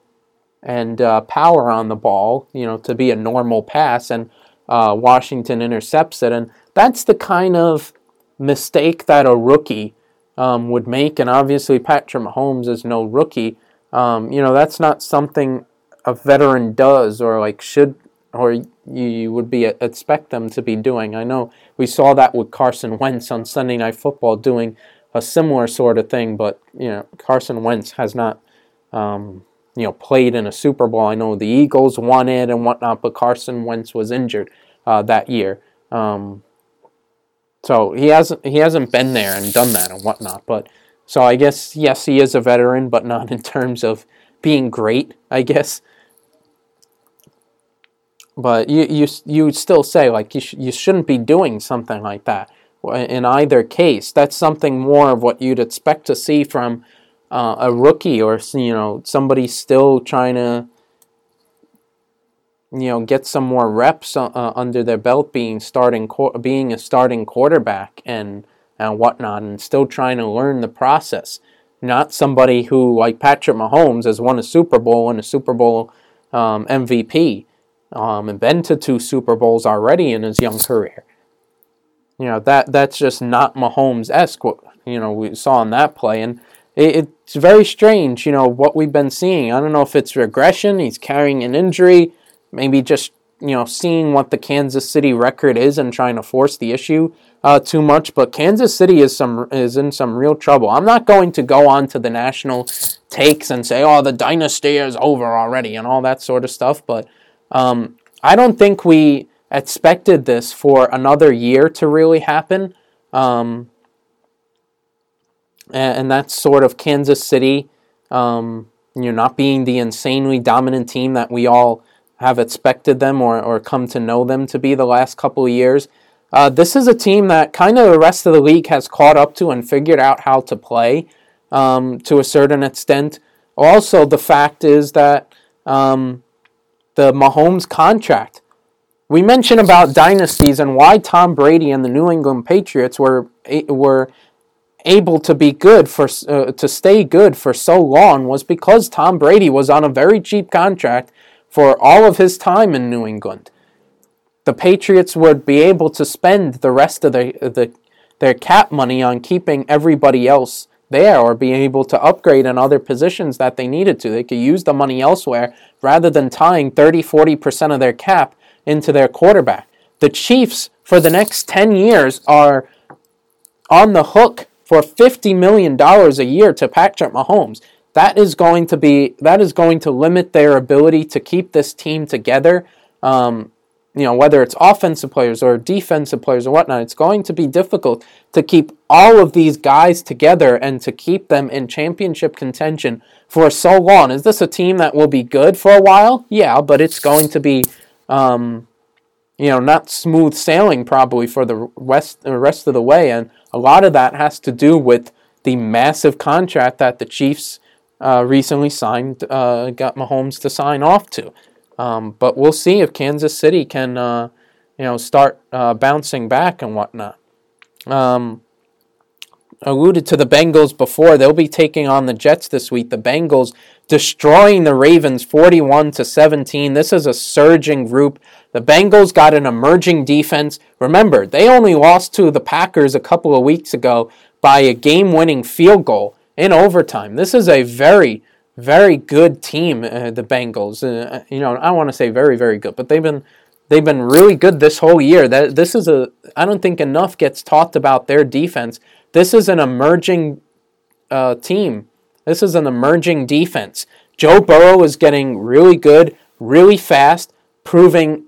and uh, power on the ball, you know, to be a normal pass, and uh, Washington intercepts it, and that's the kind of mistake that a rookie um, would make, and obviously Patrick Mahomes is no rookie. Um, you know, that's not something a veteran does or like should or you would be expect them to be doing. I know we saw that with Carson Wentz on Sunday Night Football doing a similar sort of thing, but you know Carson Wentz has not um, you know played in a Super Bowl. I know the Eagles won it and whatnot, but Carson Wentz was injured uh, that year. Um, so he hasn't he hasn't been there and done that and whatnot. But so I guess yes, he is a veteran, but not in terms of being great. I guess. But you you you still say like you sh- you shouldn't be doing something like that. In either case, that's something more of what you'd expect to see from uh, a rookie or you know somebody still trying to you know get some more reps uh, uh, under their belt being starting being a starting quarterback and and whatnot and still trying to learn the process. Not somebody who like Patrick Mahomes has won a Super Bowl and a Super Bowl um, MVP um, and been to two Super Bowls already in his young career. You know that that's just not Mahomes esque what you know we saw in that play. And it, it's very strange you know what we've been seeing. I don't know if it's regression he's carrying an injury maybe just you know seeing what the Kansas City record is and trying to force the issue uh, too much. But Kansas City is some is in some real trouble. I'm not going to go on to the national takes and say, "Oh, the dynasty is over already" and all that sort of stuff. But um, I don't think we expected this for another year to really happen. Um, and, and, that's sort of Kansas City, um, you know, not being the insanely dominant team that we all have expected them or, or come to know them to be the last couple of years. Uh, this is a team that kind of the rest of the league has caught up to and figured out how to play um, to a certain extent. Also, the fact is that um, the Mahomes contract. We mentioned about dynasties and why Tom Brady and the New England Patriots were were able to be good for uh, to stay good for so long was because Tom Brady was on a very cheap contract for all of his time in New England. The Patriots would be able to spend the rest of the, the, their cap money on keeping everybody else there or being able to upgrade in other positions that they needed to. They could use the money elsewhere rather than tying 30 40% of their cap into their quarterback. The Chiefs, for the next 10 years, are on the hook for $50 million a year to Patrick Mahomes that is going to be that is going to limit their ability to keep this team together. Um, you know, whether it's offensive players or defensive players or whatnot, it's going to be difficult to keep all of these guys together and to keep them in championship contention for so long. Is this a team that will be good for a while? Yeah, but it's going to be, um, you know, not smooth sailing probably for the rest, the rest of the way. And a lot of that has to do with the massive contract that the Chiefs uh, recently signed, uh, got Mahomes to sign off to. Um, but we'll see if Kansas City can, uh, you know, start uh, bouncing back and whatnot. Um, alluded to the Bengals before. They'll be taking on the Jets this week. The Bengals destroying the Ravens 41 to 17. This is a surging group. The Bengals got an emerging defense. Remember, they only lost to the Packers a couple of weeks ago by a game-winning field goal in overtime. This is a very, very good team, uh, the Bengals. Uh, you know, I want to say very, very good, but they've been they've been really good this whole year. That this is a I don't think enough gets talked about their defense. This is an emerging uh, team. This is an emerging defense. Joe Burrow is getting really good, really fast, proving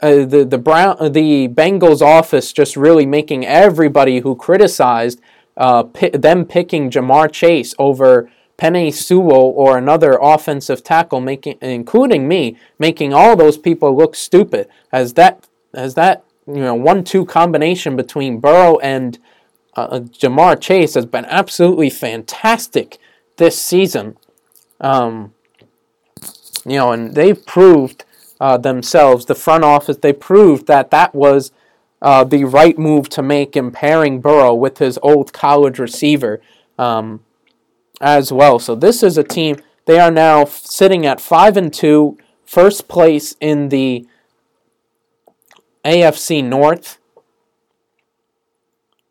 uh, the the Brown the Bengals office just really making everybody who criticized uh, them picking Ja'Marr Chase over Penei Sewell or another offensive tackle, making including me, making all those people look stupid. As that as that you know one-two combination between Burrow and uh, Ja'Marr Chase has been absolutely fantastic this season. Um, you know, and they've proved uh, themselves. The front office they proved that that was uh, the right move to make in pairing Burrow with his old college receiver um, as well. So this is a team They are now sitting at five and two, first place in the AFC North,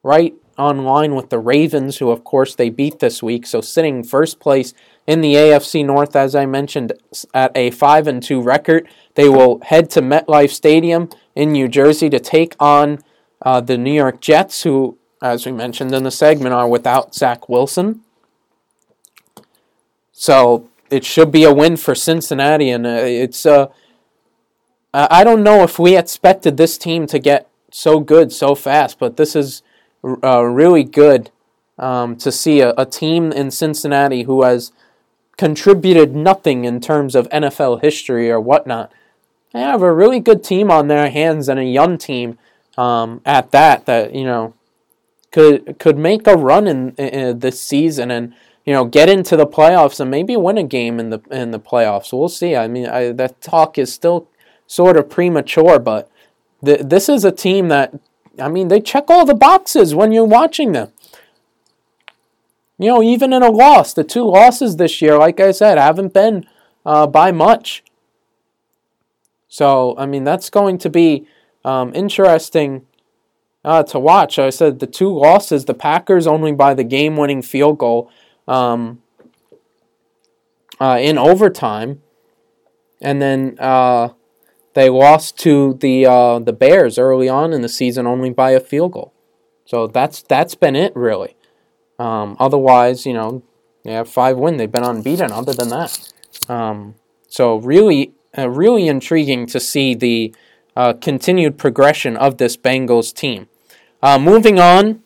right on line with the Ravens, who of course they beat this week. So sitting first place in the AFC North, as I mentioned, at a five and two record. They will head to MetLife Stadium in New Jersey to take on uh, the New York Jets, who, as we mentioned in the segment, are without Zach Wilson. So it should be a win for Cincinnati, and uh, it's. Uh, I don't know if we expected this team to get so good so fast, but this is uh, really good um, to see a, a, team in Cincinnati who has contributed nothing in terms of NFL history or whatnot. They have a really good team on their hands and a young team um, at that that you know could could make a run in, in this season and you know get into the playoffs and maybe win a game in the in the playoffs. We'll see. I mean, I, that talk is still sort of premature, but th- this is a team that I mean they check all the boxes when you're watching them. You know, even in a loss, the two losses this year, like I said, haven't been uh, by much. So, I mean, that's going to be um, interesting uh, to watch. I said the two losses, the Packers only by the game winning field goal um, uh, in overtime. And then uh, they lost to the uh, the Bears early on in the season only by a field goal. So that's that's been it really. Um, otherwise, you know, they have five wins. They've been unbeaten. Other than that, um, so really, uh, really intriguing to see the uh, continued progression of this Bengals team. Uh, moving on,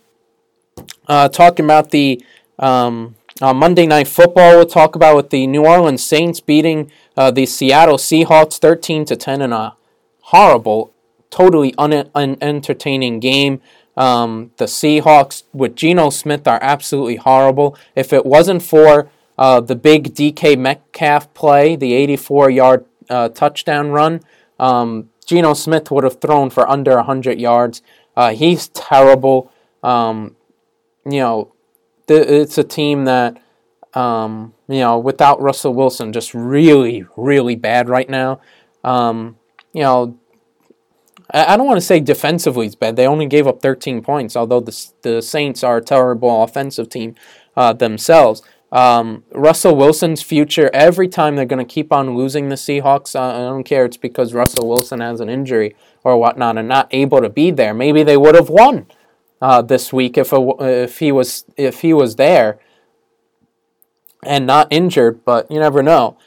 uh, talking about the um, uh, Monday Night Football, we'll talk about with the New Orleans Saints beating uh, the Seattle Seahawks thirteen to ten in a horrible, totally unentertaining game. Um, the Seahawks with Geno Smith are absolutely horrible. If it wasn't for uh, the big DK Metcalf play, the 84 yard uh, touchdown run, um, Geno Smith would have thrown for under 100 yards. Uh, he's terrible. Um, you know, th- it's a team that, um, you know, without Russell Wilson, just really, really bad right now. Um, you know, I don't want to say defensively it's bad. They only gave up 13 points, although the, the Saints are a terrible offensive team uh, themselves. Um, Russell Wilson's future, every time they're going to keep on losing the Seahawks, uh, I don't care. It's because Russell Wilson has an injury or whatnot and not able to be there. Maybe they would have won uh, this week if, a, if, he was, if he was there and not injured, but you never know.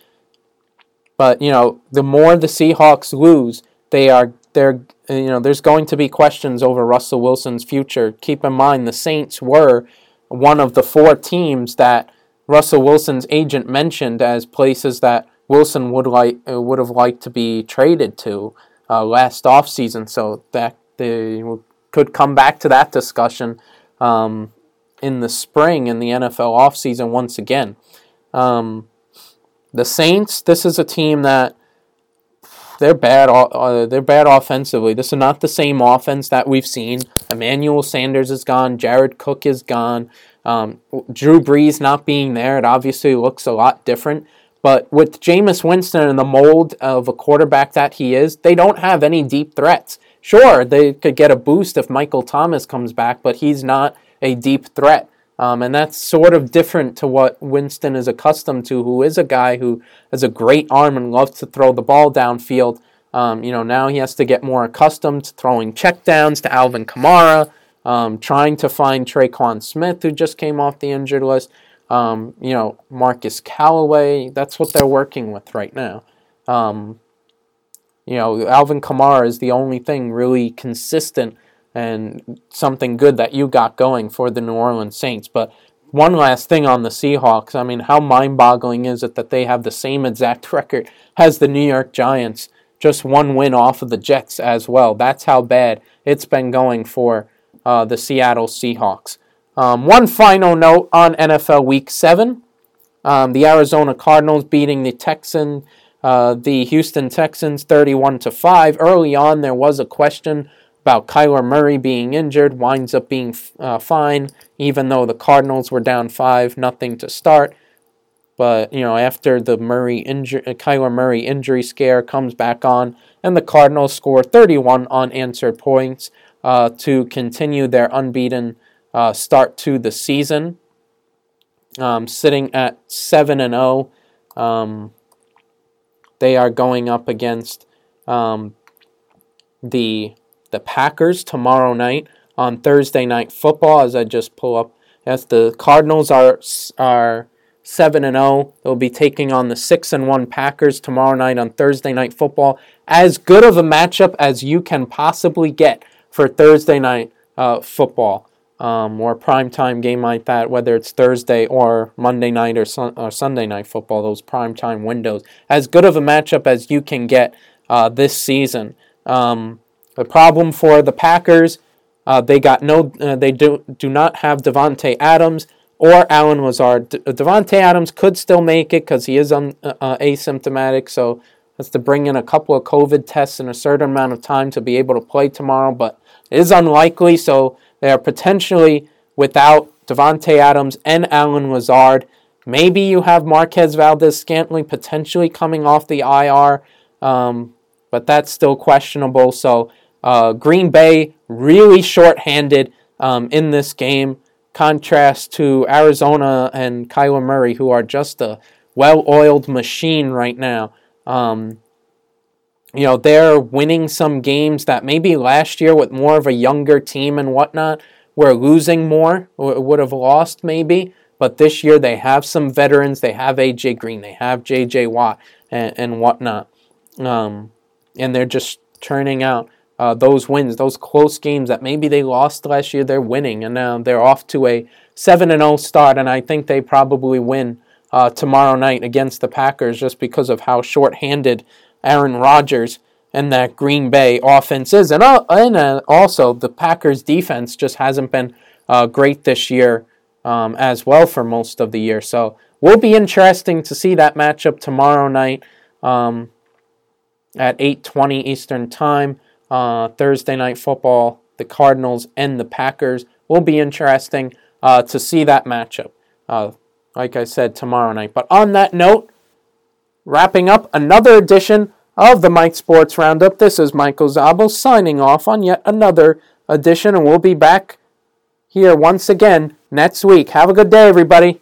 But, you know, the more the Seahawks lose, they are they're you know there's going to be questions over Russell Wilson's future. Keep in mind the Saints were one of the four teams that Russell Wilson's agent mentioned as places that Wilson would like uh, would have liked to be traded to uh, last offseason. So that they could come back to that discussion um, in the spring in the NFL offseason once again. Um, the Saints, this is a team that they're bad. Uh, they're bad offensively. This is not the same offense that we've seen. Emmanuel Sanders is gone. Jared Cook is gone. Um, Drew Brees not being there, it obviously looks a lot different. But with Jameis Winston and the mold of a quarterback that he is, they don't have any deep threats. Sure, they could get a boost if Michael Thomas comes back, but he's not a deep threat. Um, and that's sort of different to what Winston is accustomed to, who is a guy who has a great arm and loves to throw the ball downfield. Um, you know, now he has to get more accustomed to throwing checkdowns to Alvin Kamara, um, trying to find Tre'Quan Smith, who just came off the injured list. Um, you know, Marquez Callaway. That's what they're working with right now. Um, you know, Alvin Kamara is the only thing really consistent and something good that you got going for the New Orleans Saints. But one last thing on the Seahawks. I mean, how mind boggling is it that they have the same exact record as the New York Giants? Just one win off of the Jets as well. That's how bad it's been going for uh, the Seattle Seahawks. Um, one final note on NFL Week 7. Um, the Arizona Cardinals beating the Texan, uh, the Houston Texans 31 to 5. Early on, there was a question about Kyler Murray being injured, winds up being uh, fine, even though the Cardinals were down 5 nothing to start. but you know after the Murray injury, Kyler Murray injury scare comes back on, and the Cardinals score 31 unanswered points uh, to continue their unbeaten uh, start to the season, um, sitting at seven and zero. Oh. Um, they are going up against um, the the Packers tomorrow night on Thursday night football. As I just pull up, yes, the Cardinals are are seven and zero. Oh. They'll be taking on the six and one Packers tomorrow night on Thursday night football. As good of a matchup as you can possibly get for Thursday night uh, football um, or prime time game like that, whether it's Thursday or Monday night or, sun- or Sunday night football, those prime time windows. As good of a matchup as you can get uh, this season. Um, the problem for the Packers, uh, they got no, uh, they do do not have Davante Adams or Allen Lazard. De- Davante Adams could still make it because he is un- uh, uh, asymptomatic, so has to bring in a couple of COVID tests in a certain amount of time to be able to play tomorrow, but is unlikely. So they are potentially without Davante Adams and Allen Lazard. Maybe you have Marquez Valdes Scantling potentially coming off the IR, um, but that's still questionable. So uh, Green Bay really short-handed um, in this game. Contrast to Arizona and Kyler Murray, who are just a well-oiled machine right now. Um, you know, they're winning some games that maybe last year with more of a younger team and whatnot were losing more, would have lost maybe. But this year they have some veterans. They have AJ Green, they have JJ Watt, and, and whatnot. Um, and they're just turning out uh, those wins, those close games that maybe they lost last year. They're winning, and now they're off to a seven and zero oh start. And I think they probably win uh, tomorrow night against the Packers just because of how short-handed Aaron Rodgers and that Green Bay offense is. And, uh, and uh, also, the Packers defense just hasn't been uh, great this year um, as well for most of the year. So, will be interesting to see that matchup tomorrow night um, at 8.20 Eastern Time. Uh, Thursday Night Football, the Cardinals and the Packers. Will be interesting uh, to see that matchup. Uh, like I said, tomorrow night. But on that note, wrapping up another edition of the Mike Sports Roundup. This is Michael Zabo signing off on yet another edition, and we'll be back here once again next week. Have a good day, everybody.